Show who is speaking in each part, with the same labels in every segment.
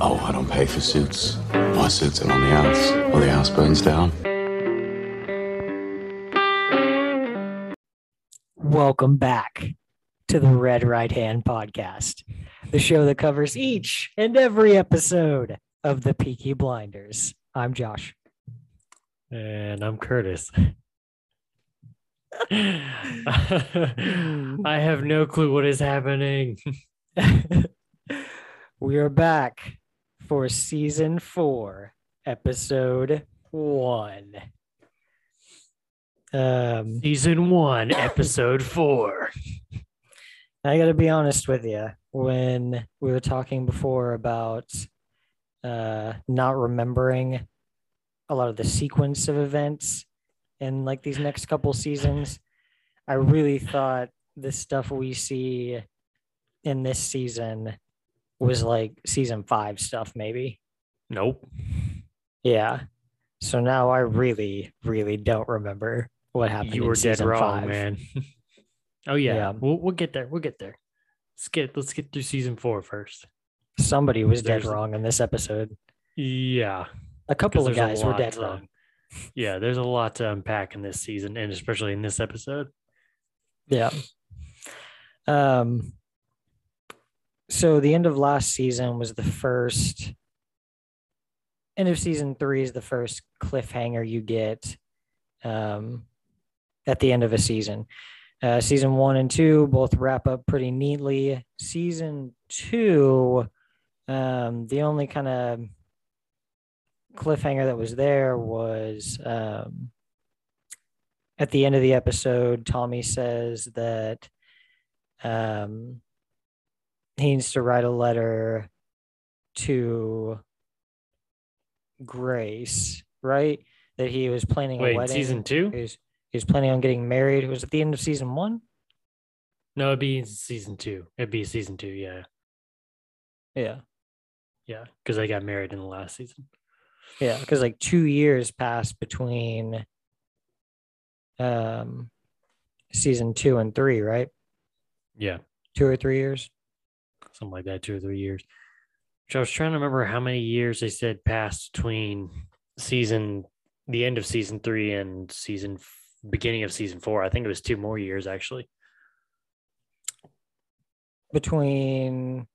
Speaker 1: Oh, I don't pay for suits. My suits are on the house, or the house burns down.
Speaker 2: Welcome back to the Red Right Hand Podcast, the show that covers each and every episode of the Peaky Blinders. I'm Josh.
Speaker 3: And I'm Curtis. I have no clue what is happening.
Speaker 2: we are back for season four, episode one. Um,
Speaker 3: Season one, episode four.
Speaker 2: I got to be honest with you. When we were talking before about uh, not remembering a lot of the sequence of events in like these next couple seasons, I really thought the stuff we see in this season was like season five stuff, maybe.
Speaker 3: Nope.
Speaker 2: Yeah. So now I really, really don't remember what happened.
Speaker 3: You were dead wrong,
Speaker 2: five.
Speaker 3: man. oh yeah.
Speaker 2: Yeah.
Speaker 3: We'll we'll get there. We'll get there. Let's get let's get through season four first.
Speaker 2: Somebody was dead wrong in this episode.
Speaker 3: Yeah.
Speaker 2: A couple of guys were dead
Speaker 3: to-
Speaker 2: wrong.
Speaker 3: Yeah, there's a lot to unpack in this season, and especially in this episode.
Speaker 2: Yeah. Um. So the end of last season was the first. End of season three is the first cliffhanger you get, um, at the end of a season. Uh, season one and two both wrap up pretty neatly. Season two, um, the only kind of cliffhanger that was there was um, at the end of the episode, Tommy says that um, he needs to write a letter to Grace, right? That he was planning a wedding.
Speaker 3: season two?
Speaker 2: He was, he was planning on getting married. It was at the end of season one.
Speaker 3: No, it'd be season two. It'd be season two, yeah.
Speaker 2: Yeah.
Speaker 3: Yeah. Because they got married in the last season.
Speaker 2: Yeah. Because like two years passed between um, season two and three, right?
Speaker 3: Yeah.
Speaker 2: Two or three years.
Speaker 3: Something like that, two or three years. Which I was trying to remember how many years they said passed between season, the end of season three and season beginning of season four. I think it was two more years actually.
Speaker 2: Between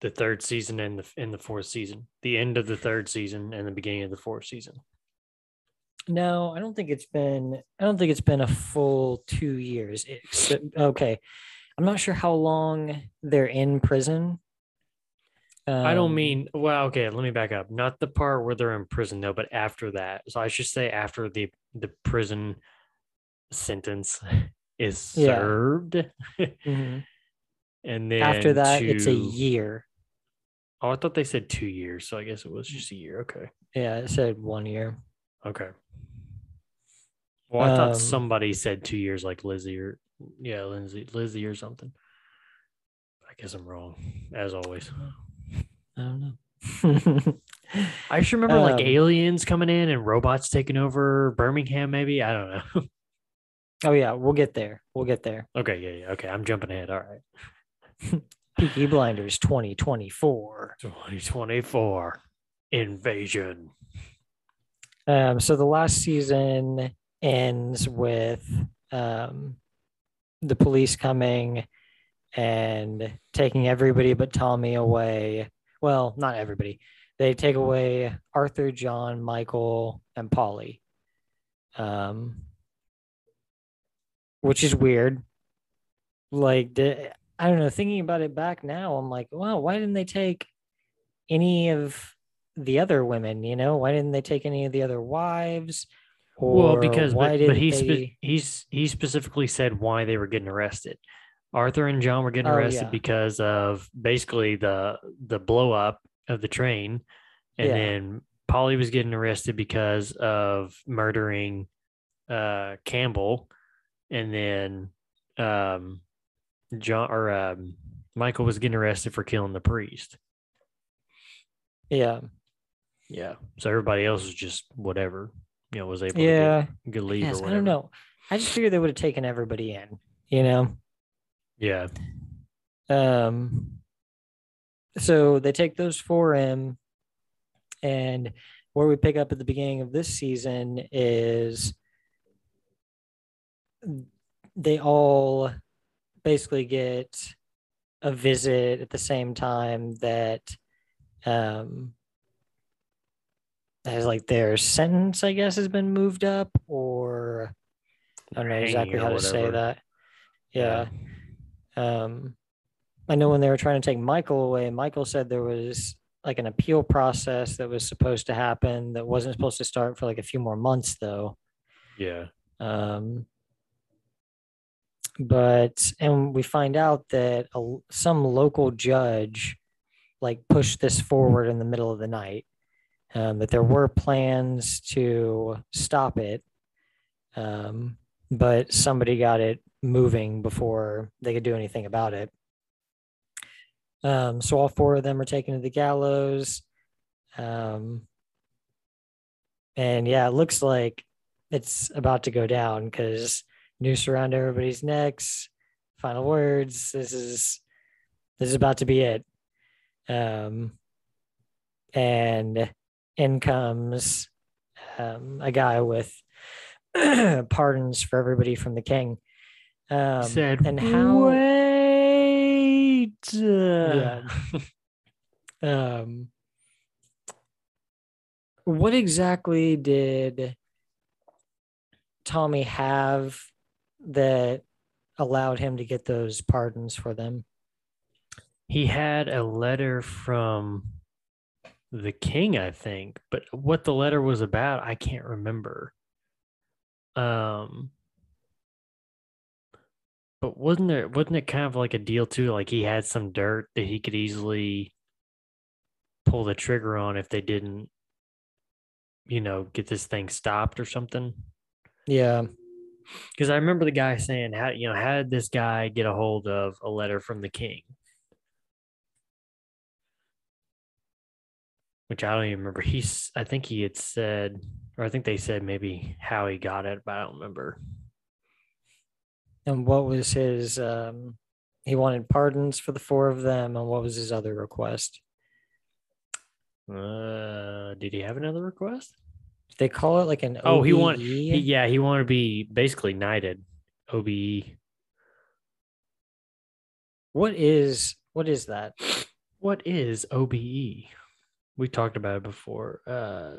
Speaker 3: The third season and the in the fourth season, the end of the third season and the beginning of the fourth season.
Speaker 2: No, I don't think it's been. I don't think it's been a full two years. It's, okay, I'm not sure how long they're in prison.
Speaker 3: I don't
Speaker 2: Um,
Speaker 3: mean well. Okay, let me back up. Not the part where they're in prison though, but after that. So I should say after the the prison sentence is
Speaker 2: Yeah.
Speaker 3: served,
Speaker 2: mhm.
Speaker 3: and then
Speaker 2: After that, it's a year.
Speaker 3: Oh, I thought they said two years, so I guess it was just a year. Okay.
Speaker 2: Yeah, it said one year.
Speaker 3: Okay. Well, I thought
Speaker 2: Um,
Speaker 3: somebody said two years, like Lizzie or yeah, Lindsay, Lizzie or something. I guess I'm wrong, as always.
Speaker 2: I don't know.
Speaker 3: I just remember like
Speaker 2: Um,
Speaker 3: aliens coming in and robots taking over Birmingham. Maybe I don't know.
Speaker 2: oh yeah, we'll get there. We'll get there.
Speaker 3: okay, yeah, yeah. Okay, I'm jumping ahead. All right.
Speaker 2: Peaky Blinders 2024.
Speaker 3: 2024 invasion.
Speaker 2: Um, so the last season ends with um, the police coming and taking everybody but Tommy away. Well, not everybody. They take away Arthur, John, Michael, and Polly. Um, which is weird. Like, the, I don't know. Thinking about it back now, I'm like, wow, why didn't they take any of the other women? You know, why didn't they take any of the other wives?
Speaker 3: Well, because but, but he
Speaker 2: they-
Speaker 3: he's he specifically said why they were getting arrested. Arthur and John were getting
Speaker 2: Oh,
Speaker 3: arrested
Speaker 2: yeah.
Speaker 3: because of basically the the blow up of the train, and
Speaker 2: Yeah.
Speaker 3: then Polly was getting arrested because of murdering uh, Campbell, and then um, John or um, Michael was getting arrested for killing the priest.
Speaker 2: yeah,
Speaker 3: Yeah, so everybody else was just whatever, you know, was able
Speaker 2: yeah.
Speaker 3: to get, get leave
Speaker 2: Yes,
Speaker 3: or
Speaker 2: I don't know. I just figured they would have taken everybody in. You know.
Speaker 3: Yeah,
Speaker 2: Um. so they take those four in, and where we pick up at the beginning of this season is they all basically get a visit at the same time that um as like their sentence i guess has been moved up or i don't know exactly how to say that. Yeah. Um i know when they were trying to take michael away michael said there was like an appeal process that was supposed to happen that wasn't supposed to start for like a few more months though.
Speaker 3: Yeah.
Speaker 2: um, but and we find out that a, some local judge like pushed this forward in the middle of the night. Um, that there were plans to stop it, um, but somebody got it moving before they could do anything about it. Um, so all four of them are taken to the gallows. Um, and yeah, it looks like it's about to go down because noose around everybody's necks. Final words. This is this is about to be it. Um, and in comes um, a guy with pardons for everybody from the king. Um,
Speaker 3: said,
Speaker 2: and how
Speaker 3: wait.
Speaker 2: Yeah. um, what exactly did Tommy have that allowed him to get those pardons for them?
Speaker 3: he had a letter from the king, I think, but what the letter was about, I can't remember. Um, but wasn't there wasn't it kind of like a deal too? Like he had some dirt that he could easily pull the trigger on if they didn't, you know, get this thing stopped or something.
Speaker 2: Yeah.
Speaker 3: Because I remember the guy saying, "How you know how did this guy get a hold of a letter from the king?" Which I don't even remember. He's I think he had said, or I think they said maybe how he got it, but I don't remember.
Speaker 2: And what was his um he wanted pardons for the four of them and what was his other request?
Speaker 3: Uh, did he have another request?
Speaker 2: They call it like an
Speaker 3: Oh, he
Speaker 2: OBE?
Speaker 3: want he, yeah, he wanted to be basically knighted. OBE.
Speaker 2: What is what is that?
Speaker 3: What is OBE? We talked about it before. Uh,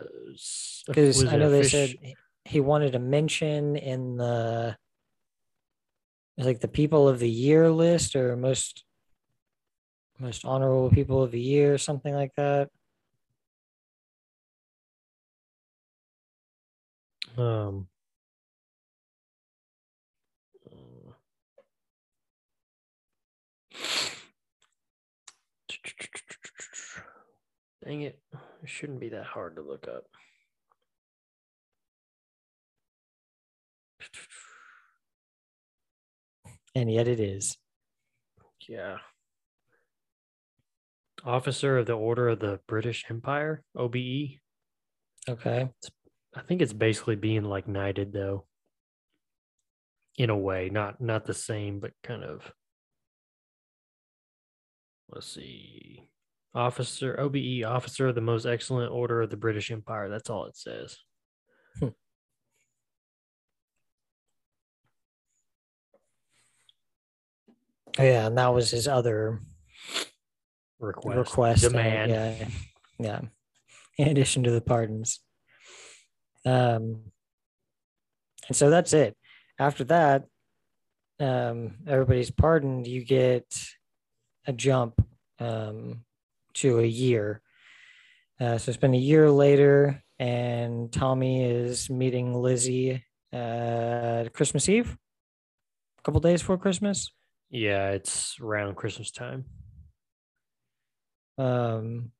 Speaker 2: Because
Speaker 3: was
Speaker 2: I know they
Speaker 3: offici-
Speaker 2: said he wanted to mention in the like the people of the year list or most most honorable people of the year, something like that.
Speaker 3: Um, dang it. It shouldn't be that hard to look up.
Speaker 2: And yet it is.
Speaker 3: Yeah. Officer of the Order of the British Empire, OBE.
Speaker 2: Okay.
Speaker 3: I think it's basically being like knighted though. In a way, not not the same, but kind of. Let's see. Officer OBE, officer of the most excellent order of the British Empire. That's all it says.
Speaker 2: Oh, yeah, and that was his other
Speaker 3: Request,
Speaker 2: request. uh,
Speaker 3: demand.
Speaker 2: yeah. Yeah. In addition to the pardons. Um and so that's it. After that, um, everybody's pardoned, you get a jump um to a year. Uh, so it's been a year later, and Tommy is meeting Lizzie uh Christmas Eve, a couple days before Christmas.
Speaker 3: Yeah, it's around Christmas time.
Speaker 2: um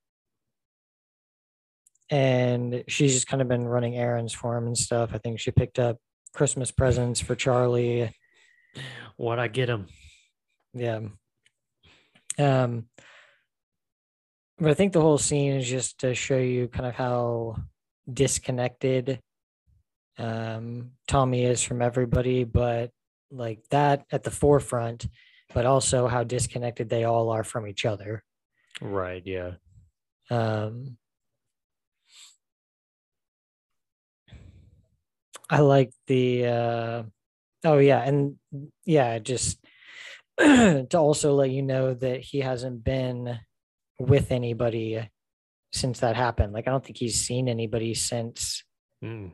Speaker 2: and she's just kind of been running errands for him and stuff i think she picked up christmas presents for charlie
Speaker 3: What I get him?
Speaker 2: yeah um but i think the whole scene is just to show you kind of how disconnected um tommy is from everybody but like that at the forefront but also how disconnected they all are from each other
Speaker 3: Right. Yeah.
Speaker 2: Um, I like the uh, oh yeah, and yeah, just to also let you know that he hasn't been with anybody since that happened. Like I don't think he's seen anybody since
Speaker 3: Mm,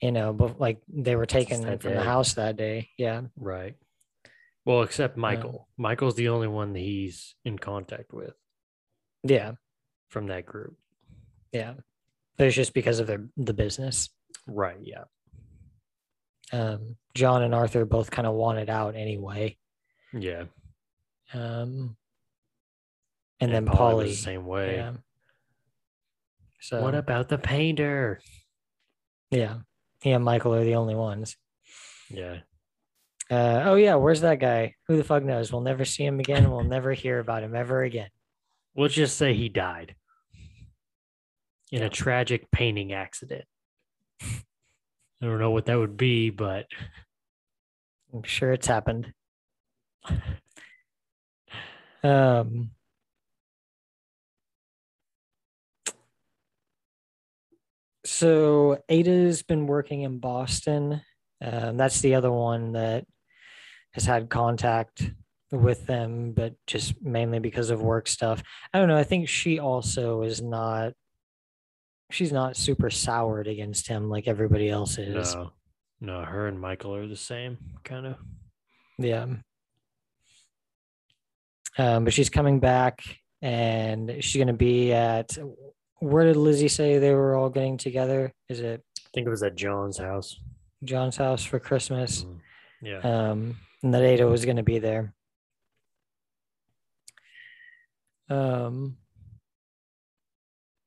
Speaker 2: you know, but like they were taken from the house that day. Yeah,
Speaker 3: right. Well, except Michael. Michael's the only one that he's in contact with
Speaker 2: yeah,
Speaker 3: from that group.
Speaker 2: yeah. But it's just because of their the business.
Speaker 3: Right. Yeah.
Speaker 2: Um, John and Arthur both kind of wanted out anyway.
Speaker 3: Yeah.
Speaker 2: Um, and then
Speaker 3: Polly
Speaker 2: Polly,
Speaker 3: the same way.
Speaker 2: yeah. So
Speaker 3: What about the painter?
Speaker 2: Yeah. He and Michael are the only ones.
Speaker 3: Yeah.
Speaker 2: Uh, oh, yeah. Where's that guy? Who the fuck knows? We'll never see him again. We'll never hear about him ever again.
Speaker 3: We'll just say he died in
Speaker 2: Yeah.
Speaker 3: a tragic painting accident. I don't know what that would be, but
Speaker 2: I'm sure it's happened. Um, so Ada's been working in Boston. Um, that's the other one that has had contact with them, but just mainly because of work stuff. I don't know. I think she also is not. She's not super soured against him like everybody else is.
Speaker 3: no, no, her and Michael are the same kind of.
Speaker 2: Yeah. Um, but she's coming back and she's going to be at where did Lizzie say they were all getting together? Is it
Speaker 3: I think it was at John's house.
Speaker 2: John's house for Christmas?
Speaker 3: Mm, Yeah.
Speaker 2: Um, and that Ada was going to be there. Um,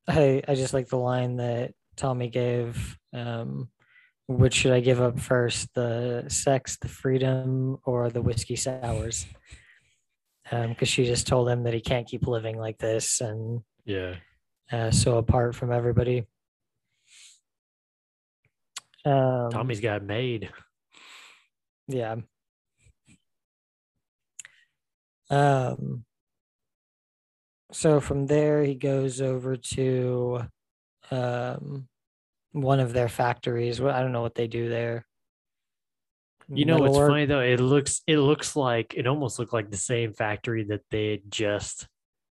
Speaker 2: I I just like the line that Tommy gave. Um, which should I give up first, the sex, the freedom, or the whiskey sours? Because she just told him that he can't keep living like this and
Speaker 3: yeah.
Speaker 2: Uh, so apart from everybody. Um,
Speaker 3: Tommy's got made.
Speaker 2: Yeah. Um so from there he goes over to um one of their factories. I don't know what they do there.
Speaker 3: You know what's funny though? It looks it looks like it almost looked like the same factory that they had just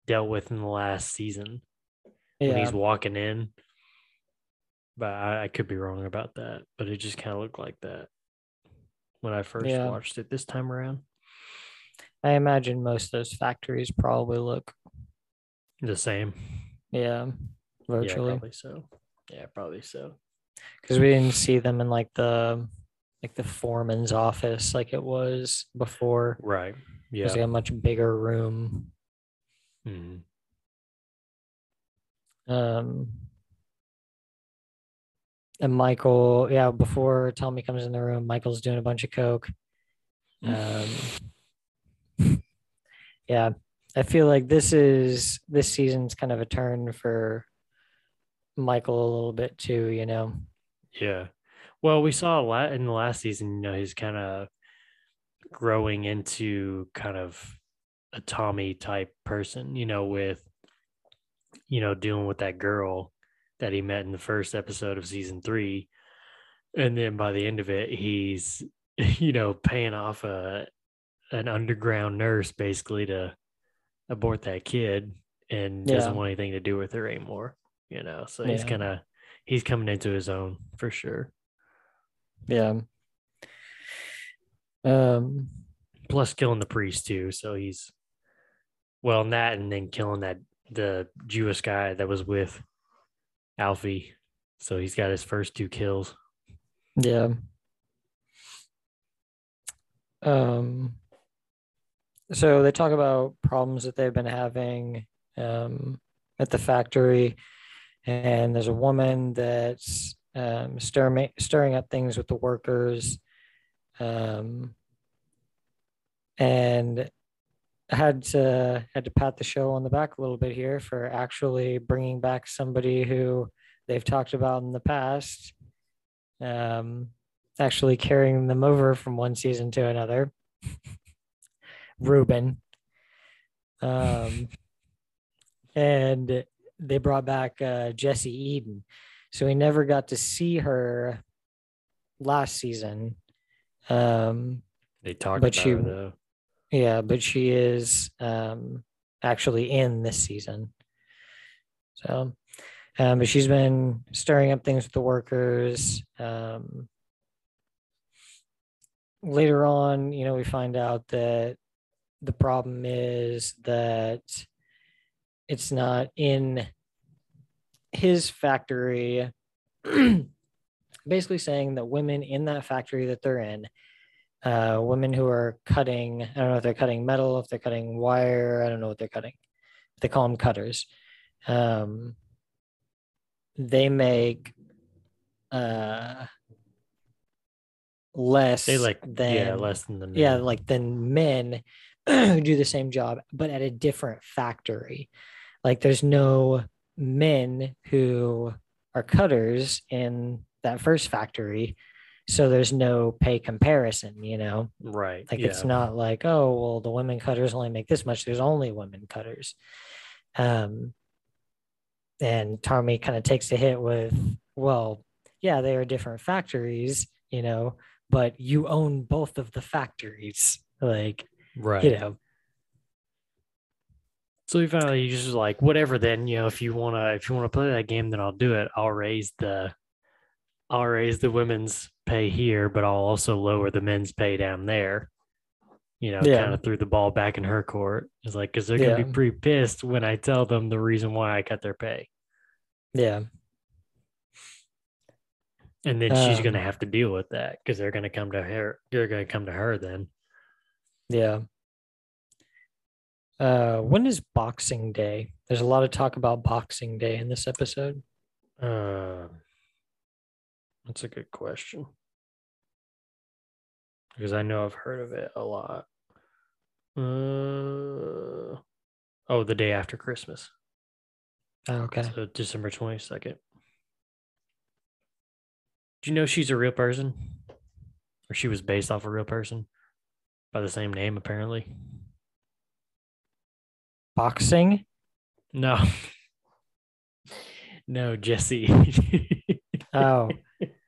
Speaker 3: dealt with in the last season when he's walking in. But I, I could be wrong about that. But it just kind of looked like that when I first
Speaker 2: Yeah.
Speaker 3: watched it this time around.
Speaker 2: I imagine most of those factories probably look
Speaker 3: The same.
Speaker 2: yeah,
Speaker 3: Yeah,
Speaker 2: virtually.
Speaker 3: probably so. Yeah, probably so.
Speaker 2: Because we didn't see them in like the like the foreman's office like it was before.
Speaker 3: Right. Yeah.
Speaker 2: It
Speaker 3: Yeah.
Speaker 2: was like a much bigger room.
Speaker 3: Mhm.
Speaker 2: Um, and Michael, yeah, before Tommy comes in the room, Michael's doing a bunch of coke. Um, yeah, I feel like this is this season's kind of a turn for Michael a little bit too. You know,
Speaker 3: Yeah. Well, we saw a lot in the last season, you know, he's kind of growing into kind of a Tommy type person, you know, with, you know, dealing with that girl that he met in the first episode of season three. And then by the end of it, he's, you know, paying off a, an underground nurse basically to abort that kid and doesn't want anything to do with her anymore, you know, so he's
Speaker 2: Yeah.
Speaker 3: kind of, he's coming into his own for sure.
Speaker 2: yeah. Um,
Speaker 3: plus killing the priest too. So he's well in that, and then killing that the Jewish guy that was with Alfie. So he's got his first two kills.
Speaker 2: Yeah. Um so they talk about problems that they've been having um at the factory and there's a woman that's um stirring stirring up things with the workers um and had to had to pat the show on the back a little bit here for actually bringing back somebody who they've talked about in the past um, actually carrying them over from one season to another. Ruben. Um, and they brought back uh, Jessie Eden. So we never got to see her last season. Um,
Speaker 3: They talked
Speaker 2: But
Speaker 3: about
Speaker 2: she-
Speaker 3: her, though.
Speaker 2: Yeah, but she is um, actually in this season. So, um, but she's been stirring up things with the workers. Um, later on, you know, we find out that the problem is that it's not in his factory. Basically, saying that women in that factory that they're in uh, women who are cutting. I don't know if they're cutting metal, if they're cutting wire. I don't know what they're cutting. They call them cutters. Um, they make uh, less.
Speaker 3: They like
Speaker 2: than
Speaker 3: yeah, less than the
Speaker 2: yeah,
Speaker 3: men.
Speaker 2: like than men who do the same job, but at a different factory. Like there's no men who are cutters in that first factory. So there's no pay comparison, you know?
Speaker 3: right.
Speaker 2: Like
Speaker 3: yeah.
Speaker 2: it's not like, oh, well, the women cutters only make this much. There's only women cutters. Um and Tommy kind of takes a hit with, well, yeah, they are different factories, you know, but you own both of the factories. Like,
Speaker 3: right.
Speaker 2: you know,
Speaker 3: So we finally just like, whatever. Then you know, if you wanna, if you wanna play that game, then I'll do it. I'll raise the, I'll raise the women's pay here, but I'll also lower the men's pay down there. You know,
Speaker 2: Yeah.
Speaker 3: kind of threw the ball back in her court. It's like, because they're gonna
Speaker 2: Yeah.
Speaker 3: be pretty pissed when I tell them the reason why I cut their pay,
Speaker 2: yeah,
Speaker 3: and then she's gonna
Speaker 2: Um,
Speaker 3: have to deal with that because they're gonna come to her. They're gonna come to her then.
Speaker 2: yeah. Uh, when is Boxing Day? There's a lot of talk about Boxing Day in this episode.
Speaker 3: Uh, that's a good question. Because I know I've heard of it a lot. Uh, oh, the day after Christmas.
Speaker 2: Oh, okay.
Speaker 3: So December 22nd. Do you know she's a real person? Or she was based off a real person by the same name, apparently?
Speaker 2: Boxing?
Speaker 3: No. No, Jessie.
Speaker 2: Oh,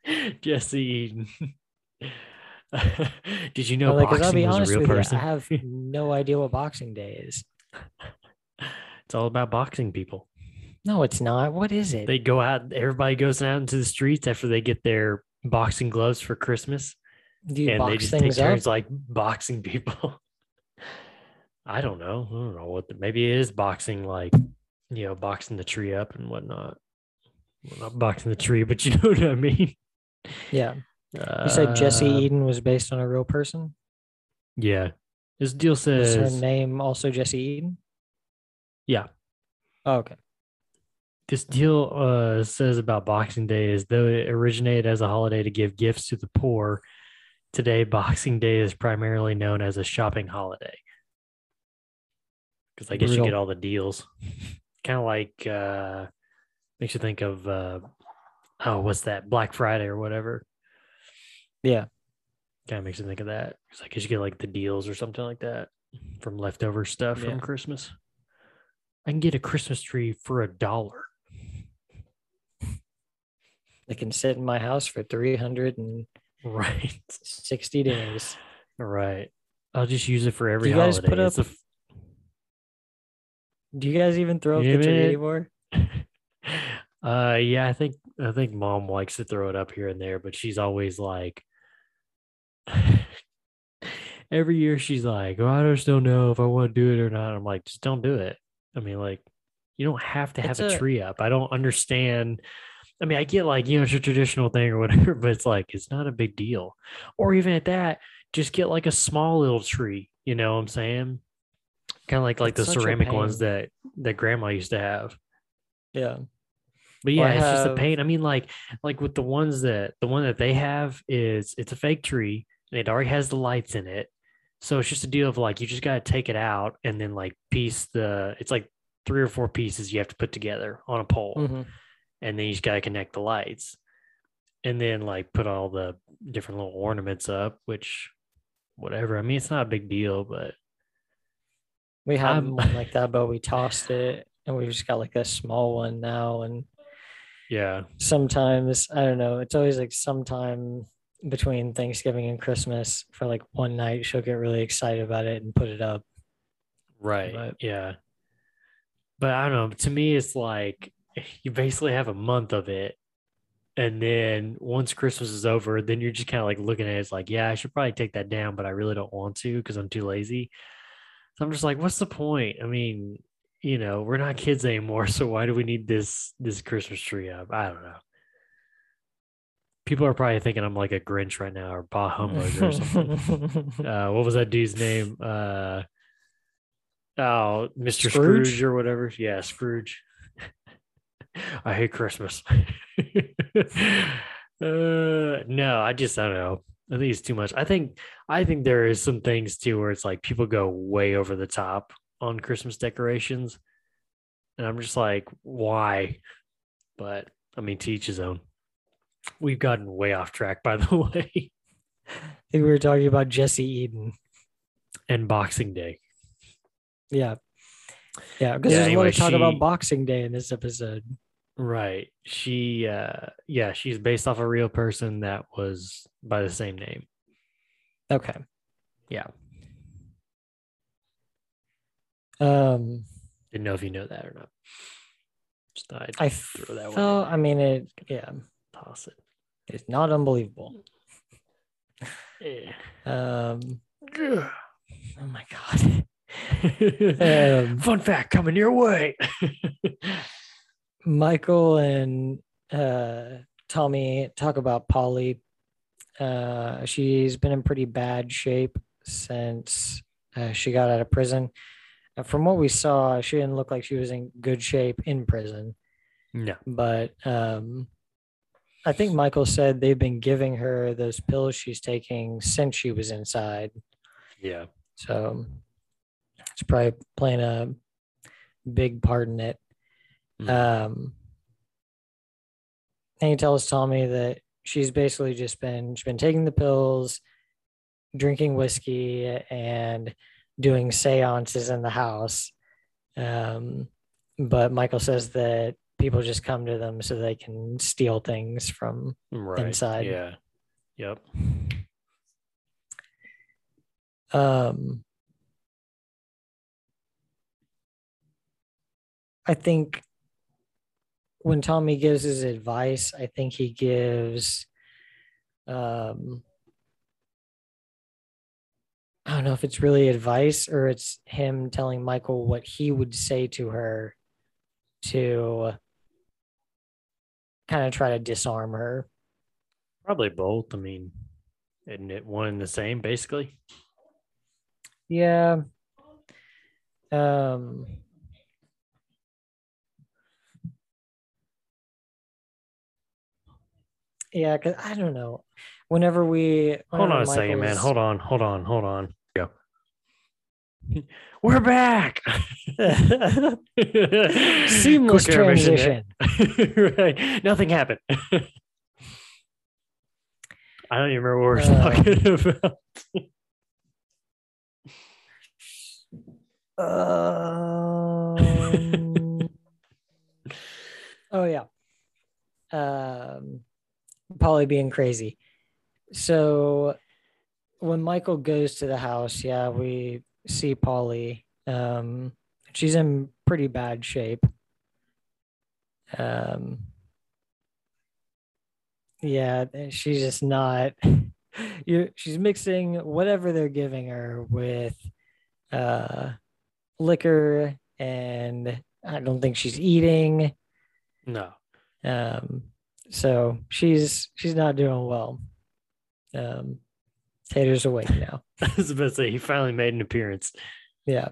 Speaker 3: Jessie Eden. Did you know
Speaker 2: well, like, I'll
Speaker 3: boxing
Speaker 2: be
Speaker 3: was a
Speaker 2: honest
Speaker 3: real
Speaker 2: with
Speaker 3: person?
Speaker 2: you, I have no idea what Boxing Day is.
Speaker 3: it's all about boxing people.
Speaker 2: No, it's not. What is it?
Speaker 3: They go out, everybody goes out into the streets after they get their boxing gloves for Christmas.
Speaker 2: Do you
Speaker 3: and they just take
Speaker 2: things up?
Speaker 3: like boxing people. I don't know. I don't know what the, maybe it is boxing like you know, boxing the tree up and whatnot. Well, not boxing the tree, but you know what I mean.
Speaker 2: Yeah. You said Jessie
Speaker 3: Uh,
Speaker 2: Eden was based on a real person.
Speaker 3: Yeah. This deal
Speaker 2: Is her
Speaker 3: says
Speaker 2: name also Jessie Eden?
Speaker 3: Yeah.
Speaker 2: Oh, okay.
Speaker 3: this deal uh, says about Boxing Day is though it originated as a holiday to give gifts to the poor, today Boxing Day is primarily known as a shopping holiday. Because I guess you get all the deals. kind of like uh makes you think of uh oh what's that Black Friday or whatever.
Speaker 2: Yeah.
Speaker 3: Kind of makes you think of that. Because I guess you get like the deals or something like that from leftover stuff
Speaker 2: Yeah.
Speaker 3: from Christmas. I can get a Christmas tree for a dollar.
Speaker 2: They can sit in my house for 360
Speaker 3: Right.
Speaker 2: days.
Speaker 3: Right. I'll just use it for every
Speaker 2: you guys
Speaker 3: holiday.
Speaker 2: put
Speaker 3: It's
Speaker 2: up- Do you guys even throw up the tree anymore?
Speaker 3: uh, yeah, I think I think mom likes to throw it up here and there, but she's always like, every year she's like, oh, I just don't know if I want to do it or not. I'm like, just don't do it. I mean, like, you don't have to have a,
Speaker 2: a-
Speaker 3: tree up. I don't understand. I mean, I get like, you know, it's a traditional thing or whatever, but it's like, it's not a big deal. Or even at that, just get like a small little tree. You know what I'm saying? Kind of like like
Speaker 2: It's
Speaker 3: the ceramic ones that that grandma used to have.
Speaker 2: Yeah.
Speaker 3: But yeah,
Speaker 2: I
Speaker 3: it's just a
Speaker 2: have-
Speaker 3: pain. I mean, like like with the ones that the one that they have is it's a fake tree and it already has the lights in it. So it's just a deal of like you just gotta take it out and then like piece the it's like three or four pieces you have to put together on a pole
Speaker 2: Mhm.
Speaker 3: and then you just gotta connect the lights and then like put all the different little ornaments up, which whatever. I mean it's not a big deal, but
Speaker 2: We had
Speaker 3: I'm-
Speaker 2: one like that, but we tossed it and we've just got like a small one now. And
Speaker 3: Yeah.
Speaker 2: sometimes I don't know. It's always like sometime between Thanksgiving and Christmas for like one night she'll get really excited about it and put it up.
Speaker 3: Right.
Speaker 2: But-
Speaker 3: yeah. But I don't know. To me, it's like you basically have a month of it. And then once Christmas is over, then you're just kind of like looking at it. It's like, yeah, I should probably take that down, but I really don't want to because I'm too lazy. So I'm just like, what's the point? I mean, you know, we're not kids anymore. So why do we need this this Christmas tree up? I don't know. People are probably thinking I'm like a Grinch right now or Bah Humbug or something uh what was that dude's name uh oh mr scrooge,
Speaker 2: Scrooge?
Speaker 3: or whatever yeah scrooge i hate christmas uh no i just i don't know i think it's too much i think i think there is some things too where it's like people go way over the top on christmas decorations and i'm just like why but i mean to each his own we've gotten way off track by the way
Speaker 2: I think we were talking about Jessie Eden.
Speaker 3: and boxing day
Speaker 2: Yeah. Yeah, because
Speaker 3: Yeah,
Speaker 2: there's a lot
Speaker 3: anyway,
Speaker 2: of talk about Boxing Day in this episode.
Speaker 3: Right. She uh yeah, she's based off a real person that was by the same name.
Speaker 2: Okay.
Speaker 3: Yeah.
Speaker 2: Um
Speaker 3: Didn't know if you know that or not. Just thought I'd
Speaker 2: I
Speaker 3: throw that one in.
Speaker 2: I mean it yeah,
Speaker 3: toss it.
Speaker 2: it's not unbelievable.
Speaker 3: Yeah.
Speaker 2: Um oh my god. Um,
Speaker 3: Fun fact coming your way.
Speaker 2: Michael and uh, Tommy talk about Polly. Uh, she's been in pretty bad shape since uh, she got out of prison. Uh, from what we saw, she didn't look like she was in good shape in prison.
Speaker 3: no.
Speaker 2: But um, I think Michael said they've been giving her those pills she's taking since she was inside.
Speaker 3: Yeah.
Speaker 2: So it's probably playing a big part in it.
Speaker 3: Mhm.
Speaker 2: Um, and he tells Tommy that she's basically just been she's been taking the pills, drinking whiskey, and doing seances in the house. Um, but Michael says that people just come to them so they can steal things from.
Speaker 3: right.
Speaker 2: inside.
Speaker 3: Yeah. Yep.
Speaker 2: Um, I think when Tommy gives his advice, I think he gives um I don't know if it's really advice or it's him telling Michael what he would say to her to kind of try to disarm her.
Speaker 3: Probably both. I mean, isn't it one and the same basically?
Speaker 2: Yeah. Um Yeah, cuz I don't know. Whenever we
Speaker 3: Hold on a second, man. Hold on, hold on, hold on. We're back.
Speaker 2: Seamless
Speaker 3: Quick
Speaker 2: transition.
Speaker 3: right. Nothing happened. I don't even remember what we're
Speaker 2: Uh,
Speaker 3: talking about.
Speaker 2: Um, oh yeah. Um, Polly being crazy. So when Michael goes to the house, yeah, we see Polly. Um, she's in pretty bad shape. Um, yeah, she's just not. You, she's mixing whatever they're giving her with uh liquor and I don't think she's eating.
Speaker 3: No.
Speaker 2: Um so she's she's not doing well. Um Tater's awake now.
Speaker 3: I was about to say he finally made an appearance.
Speaker 2: Yeah.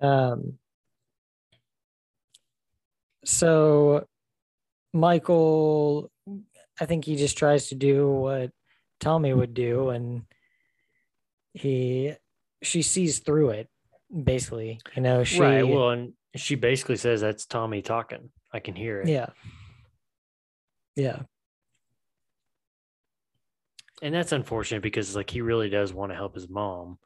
Speaker 2: Um so Michael I think he just tries to do what Tommy would do and he she sees through it basically. You know, she
Speaker 3: right. Well, and she basically says that's Tommy talking. I can hear it.
Speaker 2: yeah. Yeah.
Speaker 3: And that's unfortunate because like he really does want to help his mom,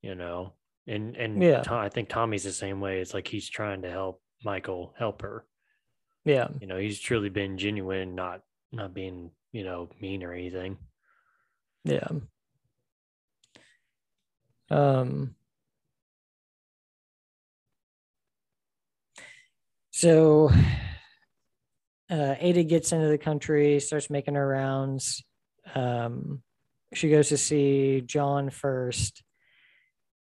Speaker 3: you know. And and
Speaker 2: Yeah.
Speaker 3: To- I think Tommy's the same way. It's like he's trying to help Michael help her.
Speaker 2: Yeah.
Speaker 3: You know, he's truly been genuine, not not being you know mean or anything.
Speaker 2: Yeah. Um so uh Ada gets into the country, starts making her rounds. Um she goes to see John first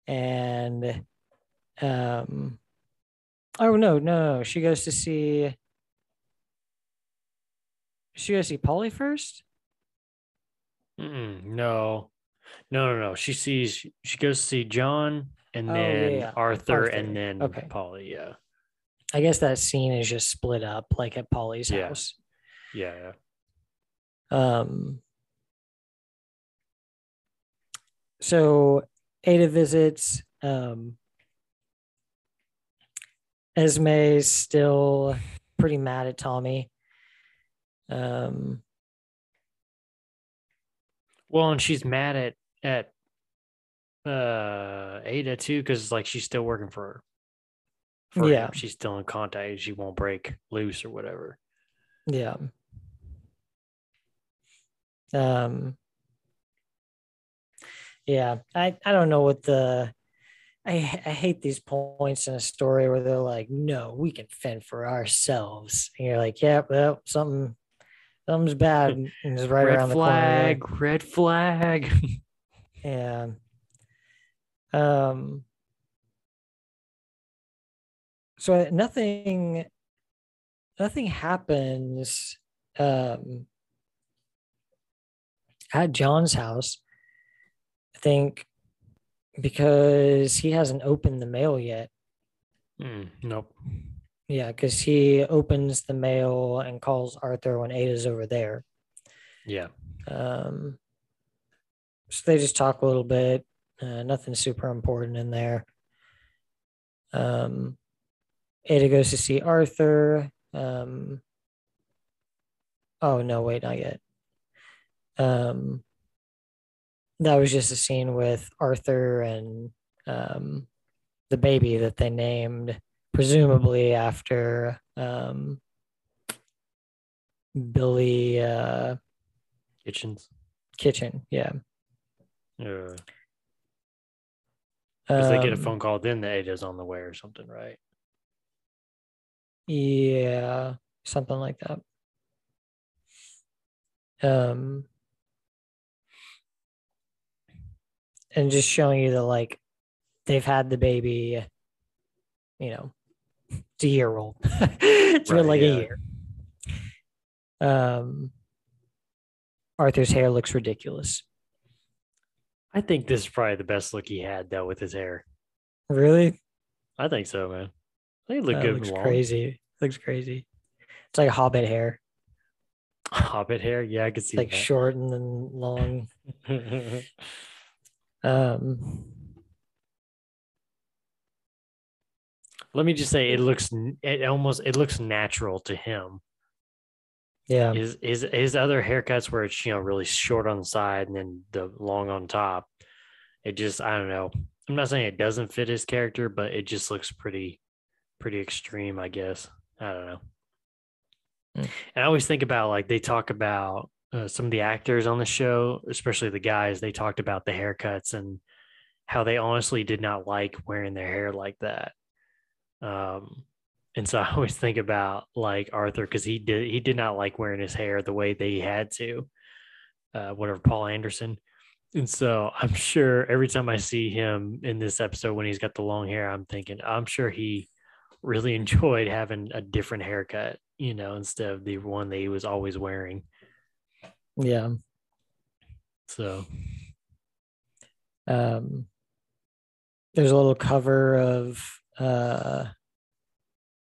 Speaker 2: and um oh no, no, no. She goes to see she goes to see Polly first?
Speaker 3: Mm-mm, no, no, no, no. She sees she goes to see John and
Speaker 2: Oh, yeah,
Speaker 3: then
Speaker 2: yeah.
Speaker 3: Arthur,
Speaker 2: Arthur.
Speaker 3: and then
Speaker 2: Okay.
Speaker 3: Polly. Yeah,
Speaker 2: I guess that scene is just split up like at Polly's
Speaker 3: Yeah.
Speaker 2: house.
Speaker 3: yeah, yeah.
Speaker 2: Um so Ada visits um Esme's still pretty mad at Tommy. Um
Speaker 3: Well, and she's mad at at uh Ada too, because like she's still working for her. For him.
Speaker 2: Yeah.
Speaker 3: she's still in contact. She won't break loose or whatever.
Speaker 2: yeah. Um yeah, I I don't know what the I I hate these points in a story where they're like, no, we can fend for ourselves. And you're like, yeah, well, something something's bad and it's right
Speaker 3: red
Speaker 2: around the corner. there."
Speaker 3: flag, red flag.
Speaker 2: Yeah. Um so nothing nothing happens um at John's house. I think because he hasn't opened the mail yet.
Speaker 3: Mm, nope.
Speaker 2: Yeah, because he opens the mail and calls Arthur when Ada's over there.
Speaker 3: Yeah.
Speaker 2: Um, so they just talk a little bit. Uh, nothing super important in there. Um, Ada goes to see Arthur. Um, oh no, wait, not yet. Um, that was just a scene with Arthur and um, the baby that they named, presumably after um, Billy uh,
Speaker 3: Kitchens.
Speaker 2: Kitchen. Yeah.
Speaker 3: Yeah. Because they get a
Speaker 2: Um,
Speaker 3: phone call, then the Ada's on the way or something, right?
Speaker 2: Yeah, something like that. Um, and just showing you that like they've had the baby, you know, it's a year old. it's been like
Speaker 3: yeah.
Speaker 2: a year. Um, Arthur's hair looks ridiculous.
Speaker 3: I think this is probably the best look he had though with his hair.
Speaker 2: Really?
Speaker 3: I think so, man. I think it looked
Speaker 2: That
Speaker 3: good
Speaker 2: looks
Speaker 3: long.
Speaker 2: crazy. Looks crazy. It's like Hobbit hair,
Speaker 3: Hobbit hair, yeah, I could see
Speaker 2: like
Speaker 3: that.
Speaker 2: short and then long. Um,
Speaker 3: Let me just say, it looks it almost it looks natural to him.
Speaker 2: yeah,
Speaker 3: His his his other haircuts where it's you know really short on the side and then the long on top. It just I don't know. I'm not saying it doesn't fit his character, but it just looks pretty pretty extreme, I guess. I don't know.
Speaker 2: Mm.
Speaker 3: And I always think about like they talk about uh, some of the actors on the show, especially the guys. They talked about the haircuts and how they honestly did not like wearing their hair like that. Um, and so I always think about like Arthur because he did he did not like wearing his hair the way they had to. Uh, whatever Paul Anderson. And so I'm sure every time I see him in this episode when he's got the long hair, I'm thinking I'm sure he really enjoyed having a different haircut, you know, instead of the one that he was always wearing.
Speaker 2: Yeah.
Speaker 3: So
Speaker 2: Um, there's a little cover of uh,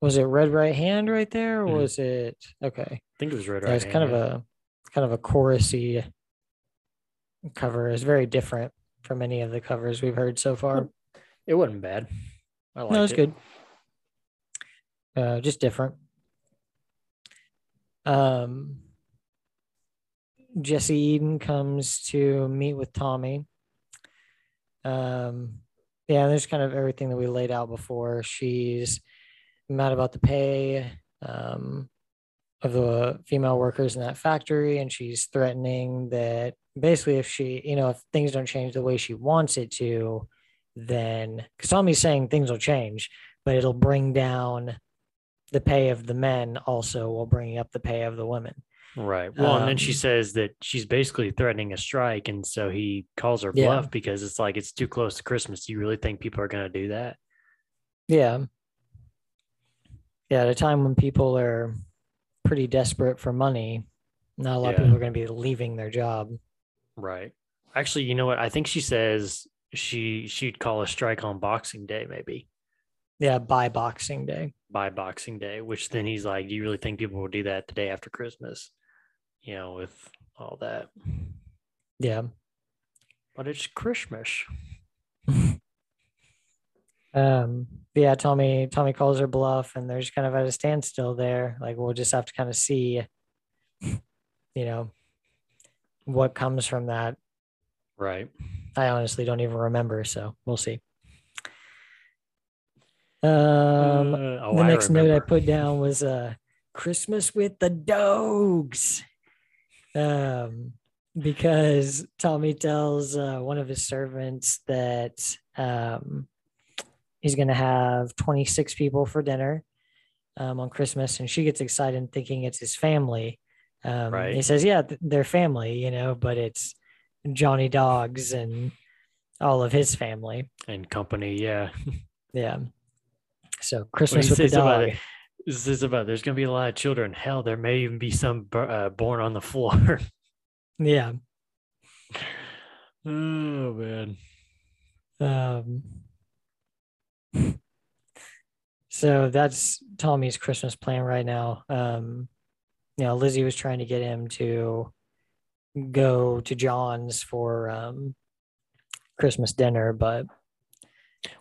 Speaker 2: was it Red Right Hand right there, or
Speaker 3: Mhm.
Speaker 2: was it okay?
Speaker 3: I think it was Red
Speaker 2: Yeah,
Speaker 3: Right
Speaker 2: it's kind of a kind of a chorusy cover. It's very different from any of the covers we've heard so far.
Speaker 3: it wasn't bad. I liked
Speaker 2: no, it's
Speaker 3: it.
Speaker 2: good. Uh, just different. Um, Jessie Eden comes to meet with Tommy. Um, yeah, there's kind of everything that we laid out before. She's mad about the pay um, of the female workers in that factory, and she's threatening that basically, if she, you know, if things don't change the way she wants it to, then because Tommy's saying things will change, but it'll bring down the pay of the men also while bringing up the pay of the women.
Speaker 3: Right. Well, and then she
Speaker 2: Um,
Speaker 3: says that she's basically threatening a strike, and so he calls her
Speaker 2: Yeah.
Speaker 3: bluff because it's like it's too close to Christmas. Do you really think people are going to do that?
Speaker 2: Yeah. Yeah, at a time when people are pretty desperate for money, not a lot of people are going to be leaving their job.
Speaker 3: Right. Actually, you know what? I think she says she she'd call a strike on Boxing Day, maybe
Speaker 2: Yeah, by Boxing Day.
Speaker 3: by Boxing Day. Which then he's like, "Do you really think people will do that the day after Christmas?" You know, with all that.
Speaker 2: Yeah.
Speaker 3: But it's Christmas.
Speaker 2: Um, yeah, Tommy Tommy calls her bluff and they're just kind of at a standstill there. Like we'll just have to kind of see, you know, what comes from that.
Speaker 3: Right.
Speaker 2: I honestly don't even remember, so we'll see. Um
Speaker 3: Uh, oh,
Speaker 2: the next note I put down was uh Christmas with the dogs. Um because Tommy tells uh, one of his servants that um he's gonna have 26 people for dinner um on Christmas and she gets excited thinking it's his family. Um
Speaker 3: Right.
Speaker 2: he says, Yeah, th- they're family, you know, but it's Johnny Dogs and all of his family.
Speaker 3: and company. Yeah.
Speaker 2: Yeah. So Christmas with the dog.
Speaker 3: This is about there's going to be a lot of children. Hell, there may even be some uh, born on the floor.
Speaker 2: Yeah.
Speaker 3: oh man.
Speaker 2: Um, so that's Tommy's Christmas plan right now. Um, you know, Lizzie was trying to get him to go to John's for um, Christmas dinner, but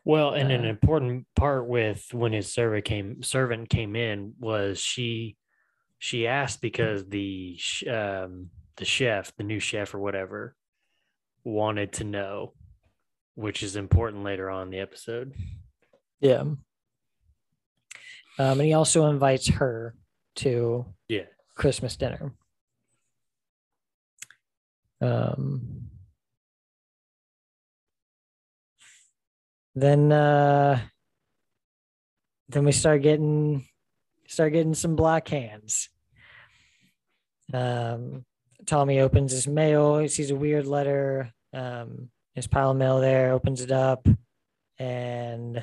Speaker 3: Well, and an
Speaker 2: Uh,
Speaker 3: important part with when his servant came servant came in was she she asked because the um the chef, the new chef or whatever, wanted to know, which is important later on in the episode.
Speaker 2: yeah. Um, and he also invites her to
Speaker 3: Yeah.
Speaker 2: Christmas dinner. Um, then uh, then we start getting start getting some black hands. Um, Tommy opens his mail. He sees a weird letter. Um, his pile of mail there. Opens it up, and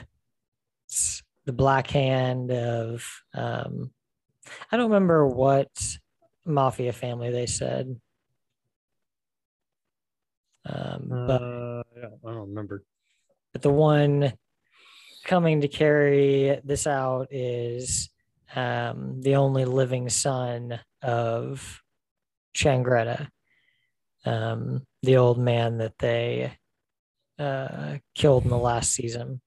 Speaker 2: it's the black hand of um, I don't remember what mafia family they said. Um, but
Speaker 3: Uh, I don't remember.
Speaker 2: But the one coming to carry this out is um, the only living son of Changretta, um, the old man that they uh, killed in the last season.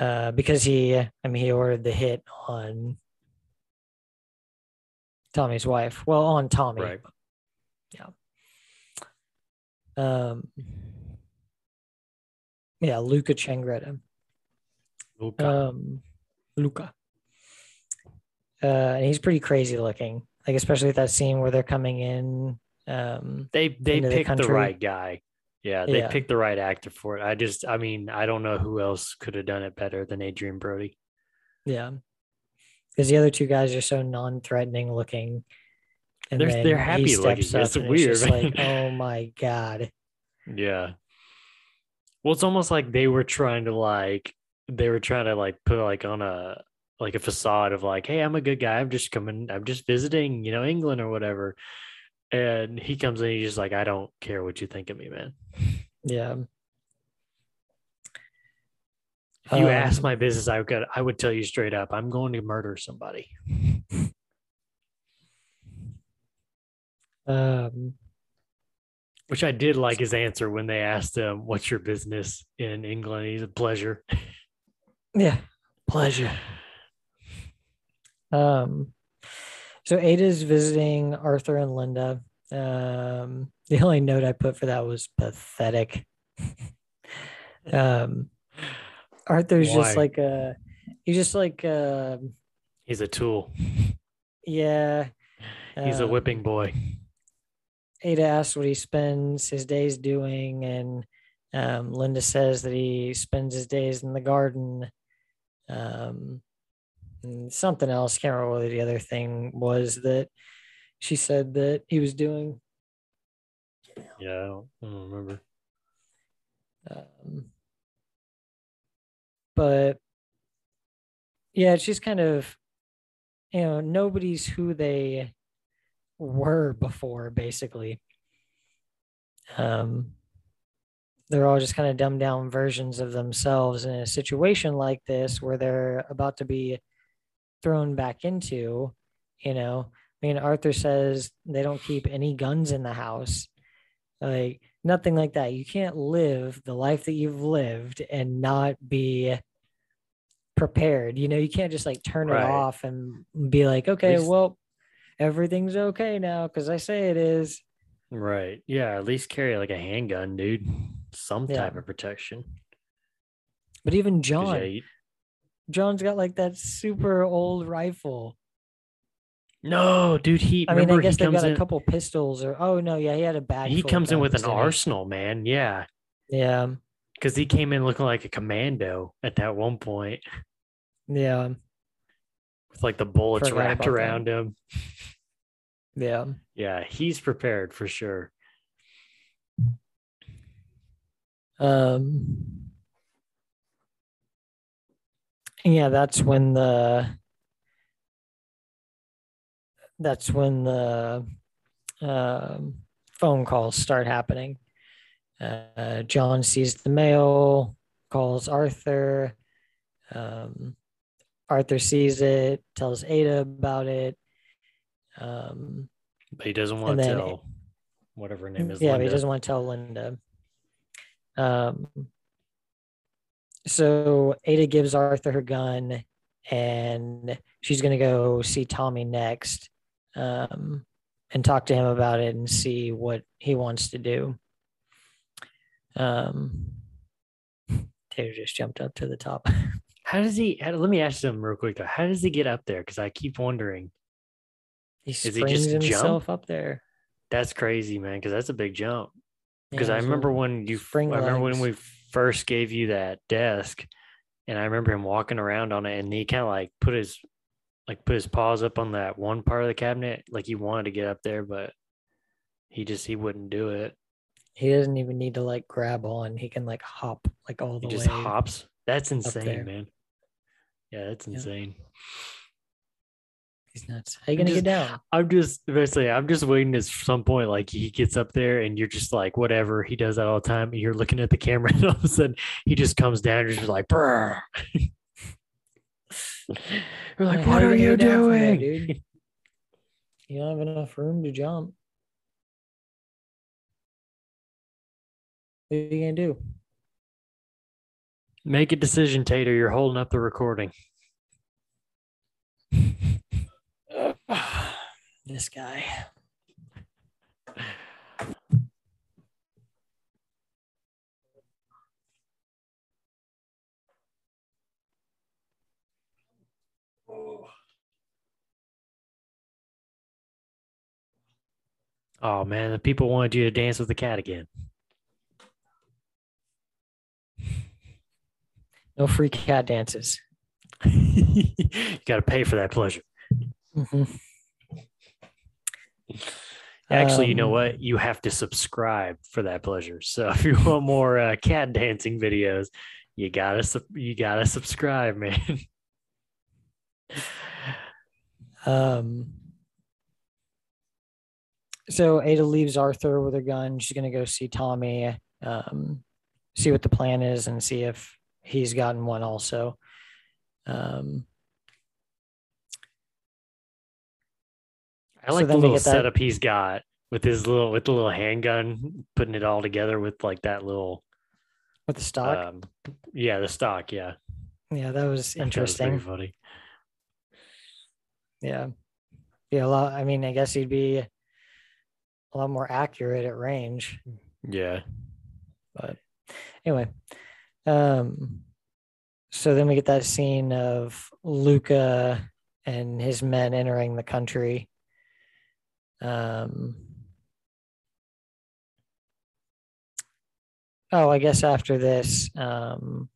Speaker 2: Uh, because he, I mean, he ordered the hit on Tommy's wife. Well, on Tommy.
Speaker 3: Right.
Speaker 2: Um, yeah, Luca Changretta.
Speaker 3: Okay.
Speaker 2: Um, Luca. Uh, and he's pretty crazy looking, like especially that scene where they're coming in. Um,
Speaker 3: they they
Speaker 2: into the
Speaker 3: the, right guy. Yeah, they
Speaker 2: Yeah.
Speaker 3: picked the right actor for it. I just, I mean, I don't know who else could have done it better than Adrien Brody.
Speaker 2: yeah, because the other two guys are so non-threatening looking. And
Speaker 3: They're- they're
Speaker 2: he
Speaker 3: happy looking. It's
Speaker 2: and
Speaker 3: weird,
Speaker 2: just like, oh my god.
Speaker 3: Yeah. Well, it's almost like they were trying to like they were trying to like put like on a like a facade of like, hey, I'm a good guy. I'm just coming. I'm just visiting, you know, England or whatever. And he comes in. He's just like, I don't care what you think of me, man.
Speaker 2: Yeah.
Speaker 3: If you
Speaker 2: Um,
Speaker 3: ask my business, I would I would tell you straight up, I'm going to murder somebody.
Speaker 2: Um,
Speaker 3: Which I did like his answer when they asked him, "What's your business in England?" He's a pleasure.
Speaker 2: yeah. Pleasure. Um, so Ada's visiting Arthur and Linda. Um, the only note I put for that was pathetic. Um, Arthur's just like a, he's just like, uh,
Speaker 3: He's a tool.
Speaker 2: yeah.
Speaker 3: He's a
Speaker 2: um,
Speaker 3: whipping boy.
Speaker 2: Ada asks what he spends his days doing, and um, Linda says that he spends his days in the garden. Um, and something else, can't remember what the other thing was that she said that he was doing.
Speaker 3: Yeah, I don't, I don't remember.
Speaker 2: Um, but yeah, it's just kind of, you know, nobody's who they were before, basically. Um, they're all just kind of dumbed down versions of themselves in a situation like this where they're about to be thrown back into, you know. I mean, Arthur says they don't keep any guns in the house. Like, nothing like that. You can't live the life that you've lived and not be prepared. You know, you can't just like turn
Speaker 3: Right.
Speaker 2: it off and be like, okay,
Speaker 3: least-
Speaker 2: well, everything's okay now because I say it is.
Speaker 3: Right. Yeah, at least carry like a handgun, dude. Some
Speaker 2: Yeah.
Speaker 3: type of protection.
Speaker 2: But even John,
Speaker 3: yeah,
Speaker 2: John's got like that super old rifle.
Speaker 3: no, dude. He.
Speaker 2: I mean, I guess
Speaker 3: he
Speaker 2: they got
Speaker 3: in,
Speaker 2: a couple pistols or oh no, yeah, he had a bag.
Speaker 3: He comes in with an
Speaker 2: guns, didn't he?
Speaker 3: arsenal, man. Yeah,
Speaker 2: Yeah,
Speaker 3: because he came in looking like a commando at that one point,
Speaker 2: yeah,
Speaker 3: with like the bullets
Speaker 2: Forgot
Speaker 3: wrapped
Speaker 2: about that.
Speaker 3: around him.
Speaker 2: Yeah.
Speaker 3: Yeah, he's prepared for sure.
Speaker 2: Um, yeah, that's when the that's when the um, phone calls start happening. Uh, John sees the mail, calls Arthur. Um, Arthur sees it, tells Ada about it. Um,
Speaker 3: But he doesn't want to
Speaker 2: then-
Speaker 3: tell whatever her name is.
Speaker 2: yeah,
Speaker 3: Linda.
Speaker 2: he doesn't want to tell Linda. Um, so Ada gives Arthur her gun, and she's gonna go see Tommy next, um, and talk to him about it and see what he wants to do. Um, Taylor just jumped up to the top.
Speaker 3: How does he? How, let me ask him real quick though. How does he get up there? Because I keep wondering.
Speaker 2: He
Speaker 3: he just jump?
Speaker 2: up there.
Speaker 3: That's crazy, man. Because that's a big jump. Because
Speaker 2: Yeah,
Speaker 3: I remember when you. I remember when we first gave you that desk, and I remember him walking around on it, and he kind of like put his, like put his paws up on that one part of the cabinet, like he wanted to get up there, but he just he wouldn't do it.
Speaker 2: He doesn't even need to like grab on. He can like hop like all
Speaker 3: He
Speaker 2: the
Speaker 3: just hops. That's insane, man. Yeah, that's
Speaker 2: Yeah. He's nuts. How you gonna
Speaker 3: just-
Speaker 2: get down?
Speaker 3: I'm just basically I'm just waiting at some point like he gets up there and you're just like whatever he does that all the time and you're looking at the camera and all of a sudden he just comes down and just like Brr. You're like,
Speaker 2: How
Speaker 3: what are you
Speaker 2: there,
Speaker 3: doing?
Speaker 2: dude? You don't have enough room to jump. What are you gonna do?
Speaker 3: Make a decision, Tater. You're holding up the recording.
Speaker 2: This guy.
Speaker 3: Oh man, the people wanted you to dance with the cat again.
Speaker 2: No free cat dances.
Speaker 3: you got to pay for that pleasure.
Speaker 2: Mhm.
Speaker 3: Actually, you know
Speaker 2: Um,
Speaker 3: what? You have to subscribe for that pleasure. So if you want more uh, cat dancing videos, you gotta you gotta subscribe, man.
Speaker 2: Um. So Ada leaves Arthur with her gun. She's gonna go see Tommy, um, see what the plan is, and see if he's gotten one also. Um,
Speaker 3: I
Speaker 2: So
Speaker 3: like the little
Speaker 2: get that-
Speaker 3: setup he's got with his little with the little handgun, putting it all together with like that little
Speaker 2: with the stock.
Speaker 3: um, yeah, the stock, yeah.
Speaker 2: yeah, that was
Speaker 3: That was
Speaker 2: interesting.
Speaker 3: funny.
Speaker 2: Yeah. Yeah, a lot. I mean, I guess he'd be a lot more accurate at range.
Speaker 3: Yeah.
Speaker 2: But anyway, Um, so then we get that scene of Luca and his men entering the country. Um, oh, I guess after this, um,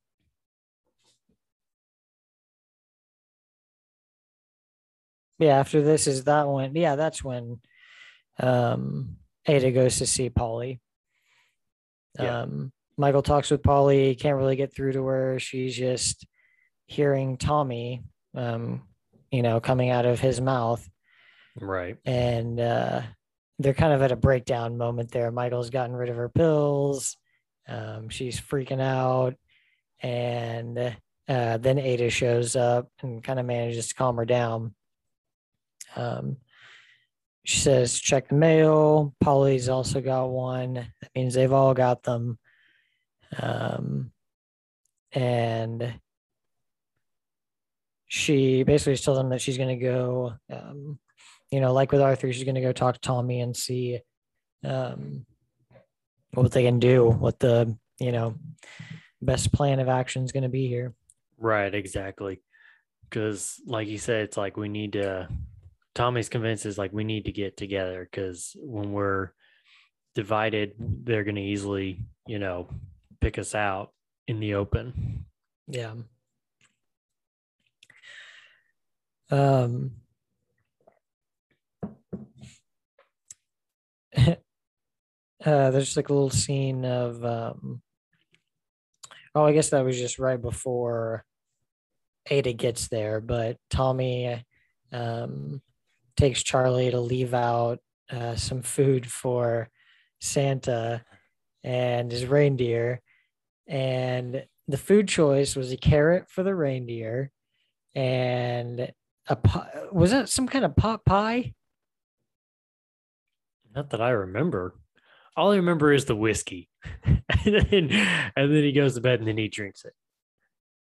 Speaker 2: yeah, after this is that one. Yeah, that's when um, Ada goes to see Polly.
Speaker 3: Yeah.
Speaker 2: Um, Michael talks with Polly, can't really get through to her. She's just hearing Tommy, um, you know, coming out of his mouth.
Speaker 3: Right.
Speaker 2: And uh, they're kind of at a breakdown moment there. Michael's gotten rid of her pills. Um, she's freaking out. And uh, then Ada shows up and kind of manages to calm her down. Um, she says, check the mail. Polly's also got one. That means they've all got them. Um, and she basically tells them that she's going to go, um, you know, like with Arthur, she's going to go talk to Tommy and see um, what they can do, what the, you know, best plan of action is going to be here.
Speaker 3: Right, exactly. Because, like you said, it's like we need to. Tommy's convinced is like we need to get together because when we're divided, they're going to easily, you know, pick us out in the open.
Speaker 2: Yeah. Um, uh, there's like a little scene of, um, oh, I guess that was just right before Ada gets there, but Tommy um, takes Charlie to leave out uh, some food for Santa and his reindeer. And the food choice was a carrot for the reindeer and a. Was that some kind of pot pie?
Speaker 3: Not that I remember. All I remember is the whiskey. and, then, and then he goes to bed and then he drinks it.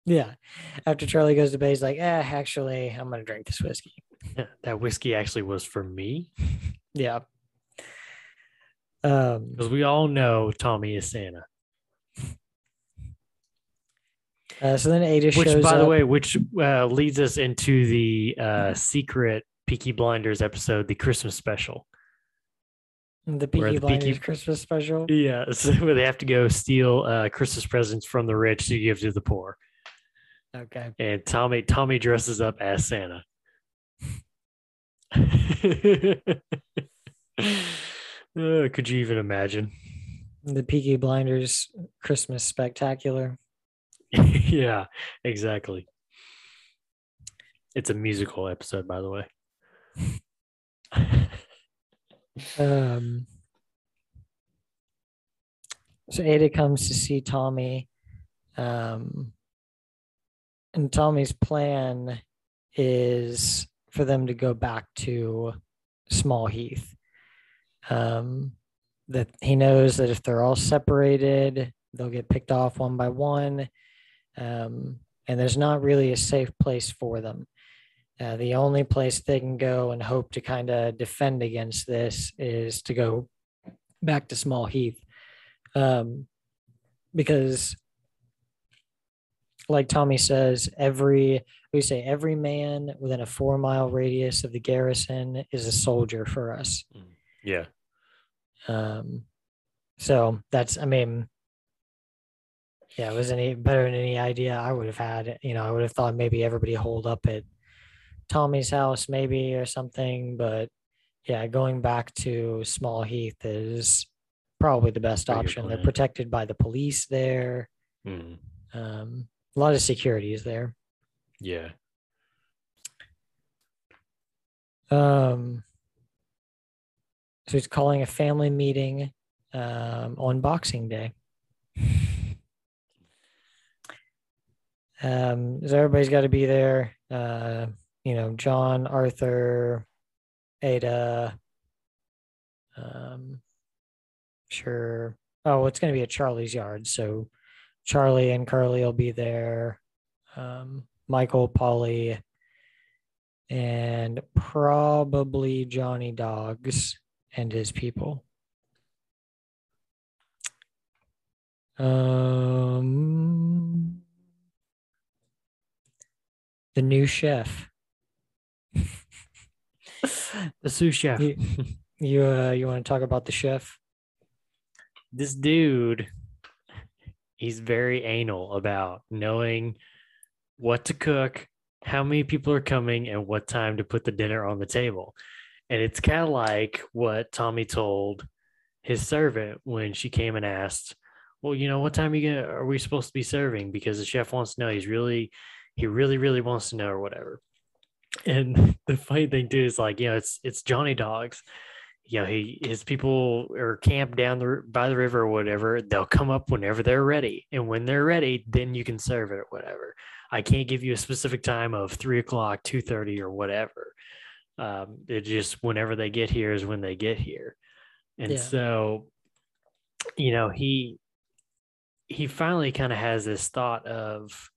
Speaker 2: Yeah. After Charlie goes to bed, he's like, eh, actually, I'm going to drink this whiskey.
Speaker 3: Yeah, that whiskey actually was for me
Speaker 2: Yeah. Um,
Speaker 3: because we all know Tommy is Santa.
Speaker 2: uh, so then Ada shows
Speaker 3: Which, by the way, which uh, leads us into the uh, secret Peaky Blinders episode, the Christmas special.
Speaker 2: The Peaky Blinders
Speaker 3: Peaky-
Speaker 2: Christmas special.
Speaker 3: Yeah, so where they have to go steal uh, Christmas presents from the rich to give to the poor.
Speaker 2: Okay.
Speaker 3: And Tommy Tommy dresses up as Santa. Uh, could you even imagine?
Speaker 2: The Peaky Blinders Christmas Spectacular.
Speaker 3: yeah, exactly. It's a musical episode, by the way.
Speaker 2: Um, so Ada comes to see Tommy. Um, and Tommy's plan is for them to go back to Small Heath. Um, that he knows that if they're all separated, they'll get picked off one by one. Um, and there's not really a safe place for them. Uh, the only place they can go and hope to kind of defend against this is to go back to Small Heath. Um, because, like Tommy says, every, we say every man within a four mile radius of the garrison is a soldier for us.
Speaker 3: yeah.
Speaker 2: Um, so that's, I mean, yeah, it was any better than any idea I would have had. You know, I would have thought maybe everybody hold up at Tommy's house, maybe or something. But yeah, going back to Small Heath is probably the best
Speaker 3: Pretty
Speaker 2: option. They're protected by the police there.
Speaker 3: Mm,
Speaker 2: Um, a lot of security is there.
Speaker 3: yeah.
Speaker 2: Um, so he's calling a family meeting um, on Boxing Day. Um, so everybody's got to be there. Uh, you know, John, Arthur, Ada. Um, sure. Oh, it's going to be at Charlie's yard. So Charlie and Curly will be there. Um, Michael, Polly, and probably Johnny Dogs and his people. Um, the new chef.
Speaker 3: The sous chef.
Speaker 2: You, you uh, you want to talk about the chef?
Speaker 3: this dude, he's very anal about knowing what to cook, how many people are coming, and what time to put the dinner on the table. And it's kind of like what Tommy told his servant when she came and asked, "Well, you know, what time are you gonna are we supposed to be serving?" Because the chef wants to know. He's really, he really, really wants to know or whatever. And the funny thing too is like, you know, it's it's Johnny Dogs. You know, he his people are camped down the by the river or whatever. They'll come up whenever they're ready, and when they're ready, then you can serve it or whatever. I can't give you a specific time of three o'clock, two thirty, or whatever. Um, it just whenever they get here is when they get here, and
Speaker 2: Yeah.
Speaker 3: so, you know, he he finally kind of has this thought of,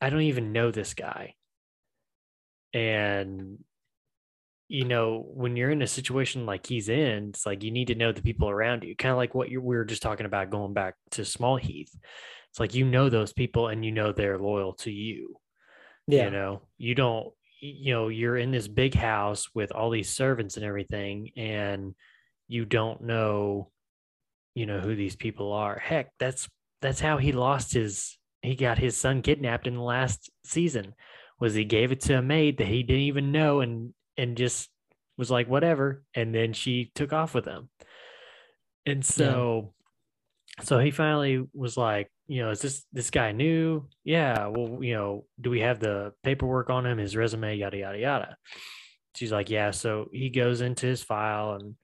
Speaker 3: I don't even know this guy, and you know, when you're in a situation like he's in, it's like you need to know the people around you. Kind of like what we were just talking about going back to Small Heath. It's like you know those people and you know they're loyal to you.
Speaker 2: Yeah.
Speaker 3: You know, you don't, you know, you're in this big house with all these servants and everything, and you don't know, you know, who these people are. Heck, that's that's how he lost his he got his son kidnapped in the last season was he gave it to a maid that he didn't even know and and just was like whatever. And then she took off with him. And so so he finally was like you know is this this guy new? Yeah well you know do we have the paperwork on him his resume yada yada yada. She's like yeah. So he goes into his file and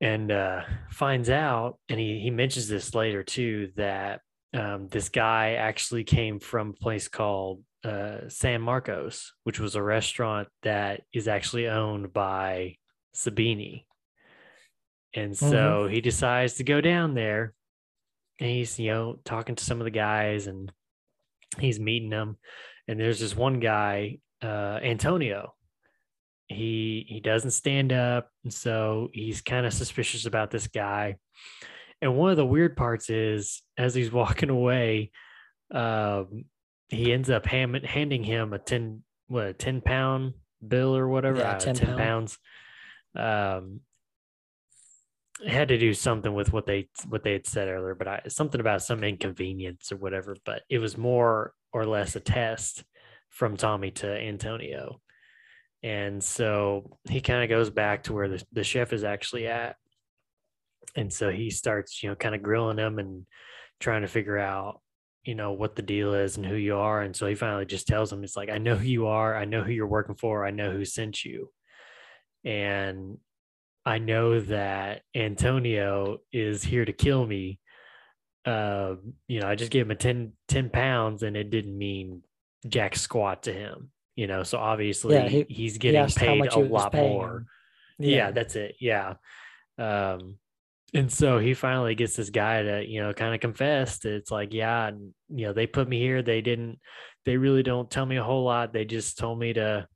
Speaker 3: and uh finds out and he he mentions this later too that um, this guy actually came from a place called uh, San Marcos, which was a restaurant that is actually owned by Sabini. And so he decides to go down there and he's, you know, talking to some of the guys and he's meeting them. And there's this one guy, uh, Antonio. He he doesn't stand up, and so he's kind of suspicious about this guy. And one of the weird parts is as he's walking away, um, he ends up handing him a 10, what, a 10 pound bill or whatever,
Speaker 2: Yeah,
Speaker 3: uh,
Speaker 2: 10
Speaker 3: 10,
Speaker 2: pound.
Speaker 3: pounds. Um, had to do something with what they what they had said earlier, but I, something about some inconvenience or whatever. But it was more or less a test from Tommy to Antonio, and so he kind of goes back to where the, the chef is actually at, and so he starts you know kind of grilling him and trying to figure out you know what the deal is and who you are, and so he finally just tells him it's like I know who you are, I know who you're working for, I know who sent you, and I know that Antonio is here to kill me. Uh, you know, I just gave him a 10, 10 pounds and it didn't mean jack squat to him, you know, so obviously
Speaker 2: Yeah, he-
Speaker 3: he's getting
Speaker 2: how
Speaker 3: paid a lot more.
Speaker 2: him.
Speaker 3: Yeah. that's it. Yeah. Um, and so he finally gets this guy to, you know, kind of confess it's like, yeah, you know, they put me here. They didn't, they really don't tell me a whole lot. They just told me to,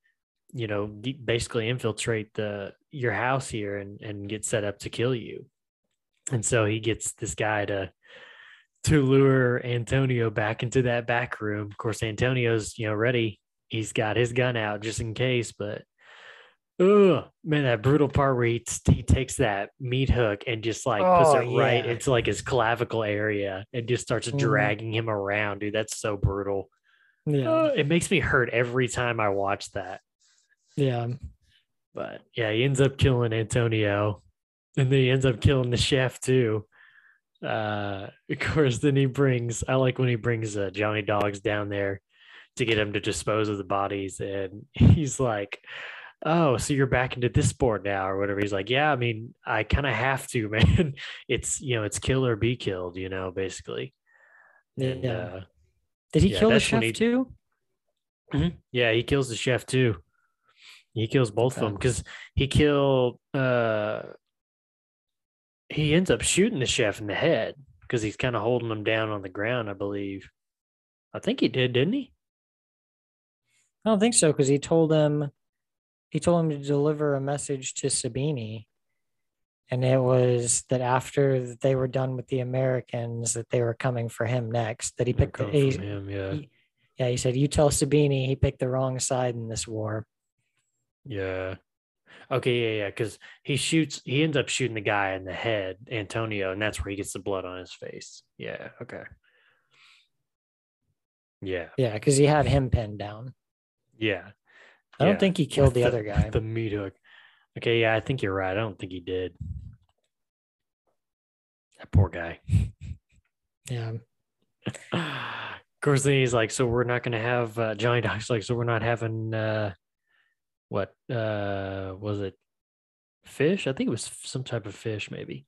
Speaker 3: you know, basically infiltrate the your house here and and get set up to kill you. And so he gets this guy to to lure Antonio back into that back room. Of course, Antonio's you know ready. He's got his gun out just in case, but oh man, that brutal part where he, he takes that meat hook and just like puts
Speaker 2: Oh,
Speaker 3: it right into like his clavicle area and just starts
Speaker 2: Mhm.
Speaker 3: dragging him around, dude. That's so brutal.
Speaker 2: Yeah.
Speaker 3: Uh, it makes me hurt every time I watch that.
Speaker 2: Yeah.
Speaker 3: But yeah, he ends up killing Antonio, and then he ends up killing the chef too. Uh, of course, then he brings. I like when he brings uh, Johnny Dogs down there to get him to dispose of the bodies, and he's like, "Oh, so you're back into this sport now, or whatever." He's like, "Yeah, I mean, I kind of have to, man. It's you know, it's kill or be killed, you know, basically." And,
Speaker 2: Yeah.
Speaker 3: uh,
Speaker 2: Did he
Speaker 3: yeah,
Speaker 2: kill the chef
Speaker 3: he-
Speaker 2: too?
Speaker 3: Yeah, he kills the chef too. He kills both of them because he killed. uh He ends up shooting the chef in the head because he's kind of holding him down on the ground. I believe. I think he did, didn't he?
Speaker 2: I don't think so because he told him he told him to deliver a message to Sabini, and it was that after they were done with the Americans, that they were coming for him next. That he picked.
Speaker 3: going
Speaker 2: he-
Speaker 3: him, yeah.
Speaker 2: he- yeah, he said, "You tell Sabini he picked the wrong side in this war."
Speaker 3: Yeah. Okay, yeah, yeah. Because he shoots, he ends up shooting the guy in the head, Antonio, and that's where he gets the blood on his face. Yeah. Okay. Yeah.
Speaker 2: Yeah, because he had him pinned down.
Speaker 3: Yeah.
Speaker 2: I don't
Speaker 3: yeah.
Speaker 2: think he killed
Speaker 3: With
Speaker 2: the, other guy.
Speaker 3: The meat hook. Okay, yeah, I think you're right. I don't think he did. That poor guy.
Speaker 2: yeah,
Speaker 3: of course, then he's like, so we're not gonna have uh, Johnny Dog's like, so we're not having uh, what uh was it? Fish? I think it was some type of fish, maybe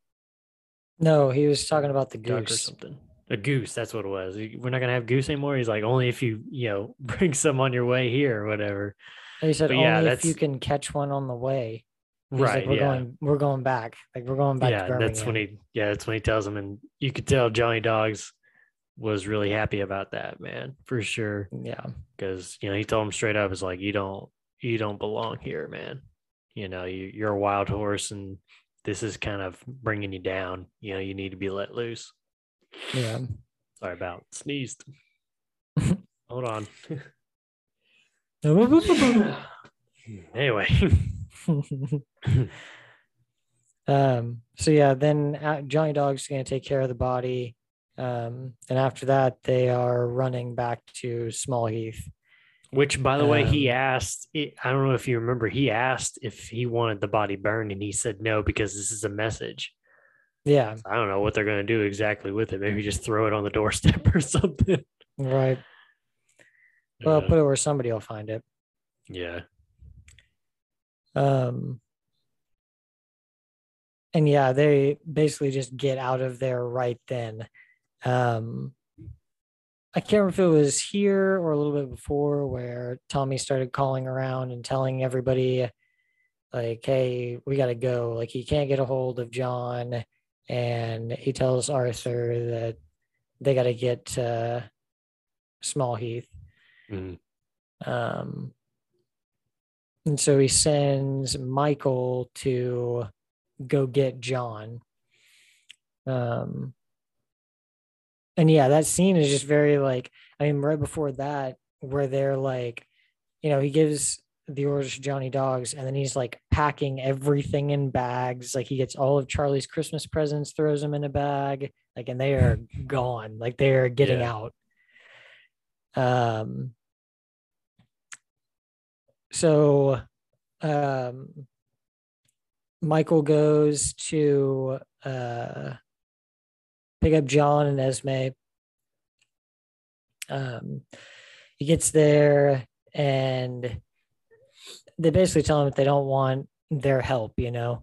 Speaker 2: no, he was talking about the
Speaker 3: duck or something. A goose. That's what it was. We're not gonna have goose anymore. He's like, only if you you know bring some on your way here or whatever.
Speaker 2: He said
Speaker 3: But
Speaker 2: only
Speaker 3: yeah,
Speaker 2: if you can catch one on the way. He's
Speaker 3: right.
Speaker 2: like, we're
Speaker 3: yeah.
Speaker 2: going, we're going back. Like we're going back
Speaker 3: yeah.
Speaker 2: to
Speaker 3: That's when he. Yeah. That's when he tells him, and you could tell Johnny Dogs was really happy about that, man, for sure.
Speaker 2: yeah,
Speaker 3: because you know he told him straight up, "It's like you don't you don't belong here, man. You know you you're a wild horse, and this is kind of bringing you down. You know you need to be let loose."
Speaker 2: yeah.
Speaker 3: Sorry about sneezed. Hold on. Anyway,
Speaker 2: um. So yeah, then uh, Johnny Dog's gonna take care of the body. Um, and after that, they are running back to Small Heath.
Speaker 3: which by the way, he
Speaker 2: Um,
Speaker 3: asked. I don't know if you remember. He asked if he wanted the body burned, and he said no because this is a message.
Speaker 2: Yeah,
Speaker 3: I don't know what they're going to do exactly with it. Maybe just throw it on the doorstep or something.
Speaker 2: right. Well,
Speaker 3: Yeah.
Speaker 2: put it where somebody will find it.
Speaker 3: yeah.
Speaker 2: Um, and yeah, they basically just get out of there right then. Um, I can't remember if it was here or a little bit before where Tommy started calling around and telling everybody, like, hey, we got to go. Like, he can't get a hold of John. And he tells Arthur that they got to get uh, Small Heath.
Speaker 3: Mhm.
Speaker 2: Um, and so he sends Michael to go get John. Um, and yeah, that scene is just very like, I mean, right before that, where they're like, you know, he gives the orders to Johnny Dogs, and then he's like packing everything in bags. Like he gets all of Charlie's Christmas presents, throws them in a bag, like, and they are gone. Like they are getting
Speaker 3: Yeah.
Speaker 2: out. Um, so um Michael goes to uh pick up John and Esme. Um he gets there and they basically tell him that they don't want their help, you know,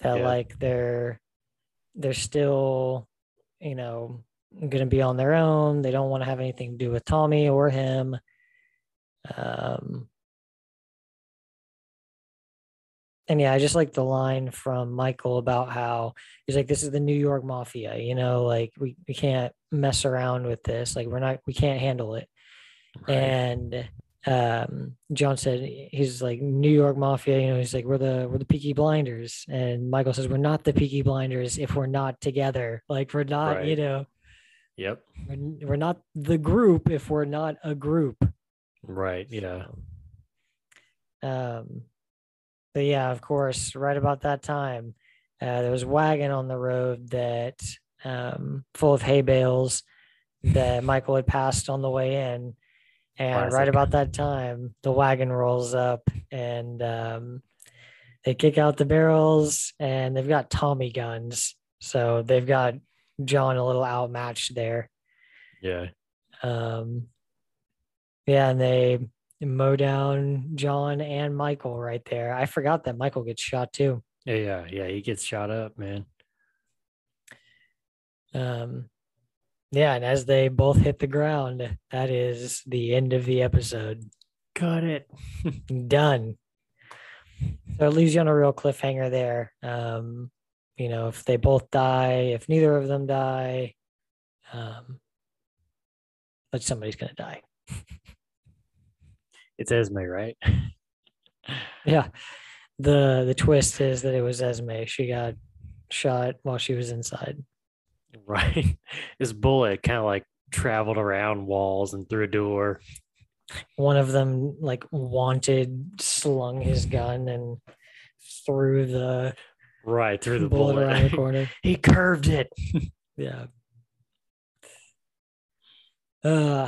Speaker 2: that
Speaker 3: Yeah.
Speaker 2: like they're they're still, you know, gonna be on their own. They don't want to have anything to do with Tommy or him. Um and yeah, I just like the line from Michael about how he's like, this is the New York mafia, you know, like we, we can't mess around with this. Like we're not, we can't handle it.
Speaker 3: Right.
Speaker 2: And um, John said, he's like New York mafia, you know, he's like, we're the, we're the Peaky Blinders. And Michael says, we're not the Peaky Blinders if we're not together. Like we're not, you know,
Speaker 3: Yep.
Speaker 2: we're, we're not the group if we're not a group.
Speaker 3: Right. Yeah.
Speaker 2: Um, but yeah, of course, right about that time, uh, there was a wagon on the road that um, full of hay bales that Michael had passed on the way in. And right about that time, the wagon rolls up and um, they kick out the barrels and they've got Tommy guns. So they've got John a little outmatched there.
Speaker 3: Yeah.
Speaker 2: Um, yeah, and they mow down John and Michael right there. I forgot that Michael gets shot too.
Speaker 3: Yeah. Yeah. Yeah. He gets shot up, man.
Speaker 2: Um, yeah, and as they both hit the ground, that is the end of the episode.
Speaker 3: Got it.
Speaker 2: Done. So it leaves you on a real cliffhanger there. Um, you know, if they both die, if neither of them die, um, but somebody's gonna die.
Speaker 3: It's Esme, right?
Speaker 2: Yeah. The the twist is that it was Esme. She got shot while she was inside.
Speaker 3: Right. This bullet kind of like traveled around walls and through a door.
Speaker 2: One of them like wanted slung his gun and threw the
Speaker 3: Right through the
Speaker 2: bullet,
Speaker 3: bullet.
Speaker 2: around the corner.
Speaker 3: he curved it.
Speaker 2: Yeah. Uh,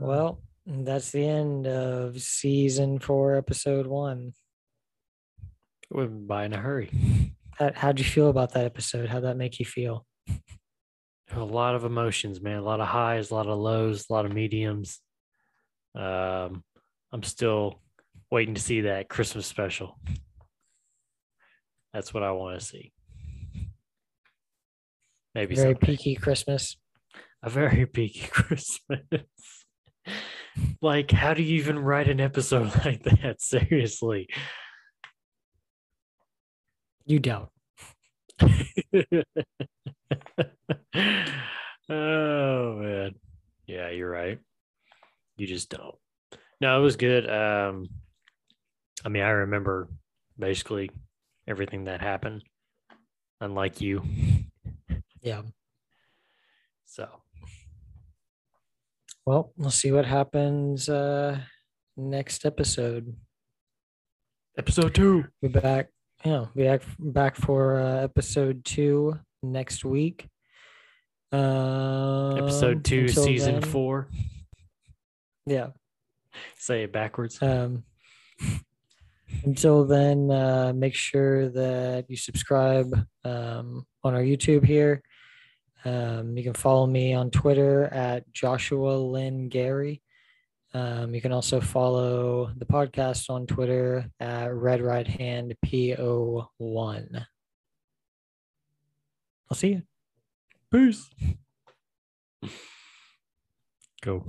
Speaker 2: well, that's the end of season four, episode one.
Speaker 3: Went by in a hurry.
Speaker 2: How, how'd you feel about that episode? How'd that make you feel?
Speaker 3: A lot of emotions, man. A lot of highs, a lot of lows, a lot of mediums. Um, I'm still waiting to see that Christmas special. That's what I want to see. Maybe
Speaker 2: Very
Speaker 3: someday.
Speaker 2: peaky Christmas.
Speaker 3: a very peaky Christmas. Like, how do you even write an episode like that? Seriously.
Speaker 2: You don't.
Speaker 3: oh man. Yeah, you're right. You just don't. No, it was good. Um I mean, I remember basically everything that happened, unlike you.
Speaker 2: Yeah.
Speaker 3: So
Speaker 2: Well, we'll see what happens uh next episode.
Speaker 3: episode two.
Speaker 2: Be back. Yeah, be back back for uh, episode two next week. Um,
Speaker 3: Episode two, season
Speaker 2: then-
Speaker 3: four.
Speaker 2: Yeah.
Speaker 3: Say it backwards.
Speaker 2: Um, until then, uh, make sure that you subscribe um, on our YouTube here. Um, you can follow me on Twitter at Joshua Lynn Gary. Um, you can also follow the podcast on Twitter at Red Right Hand PO1. I'll see you.
Speaker 3: Peace. Go.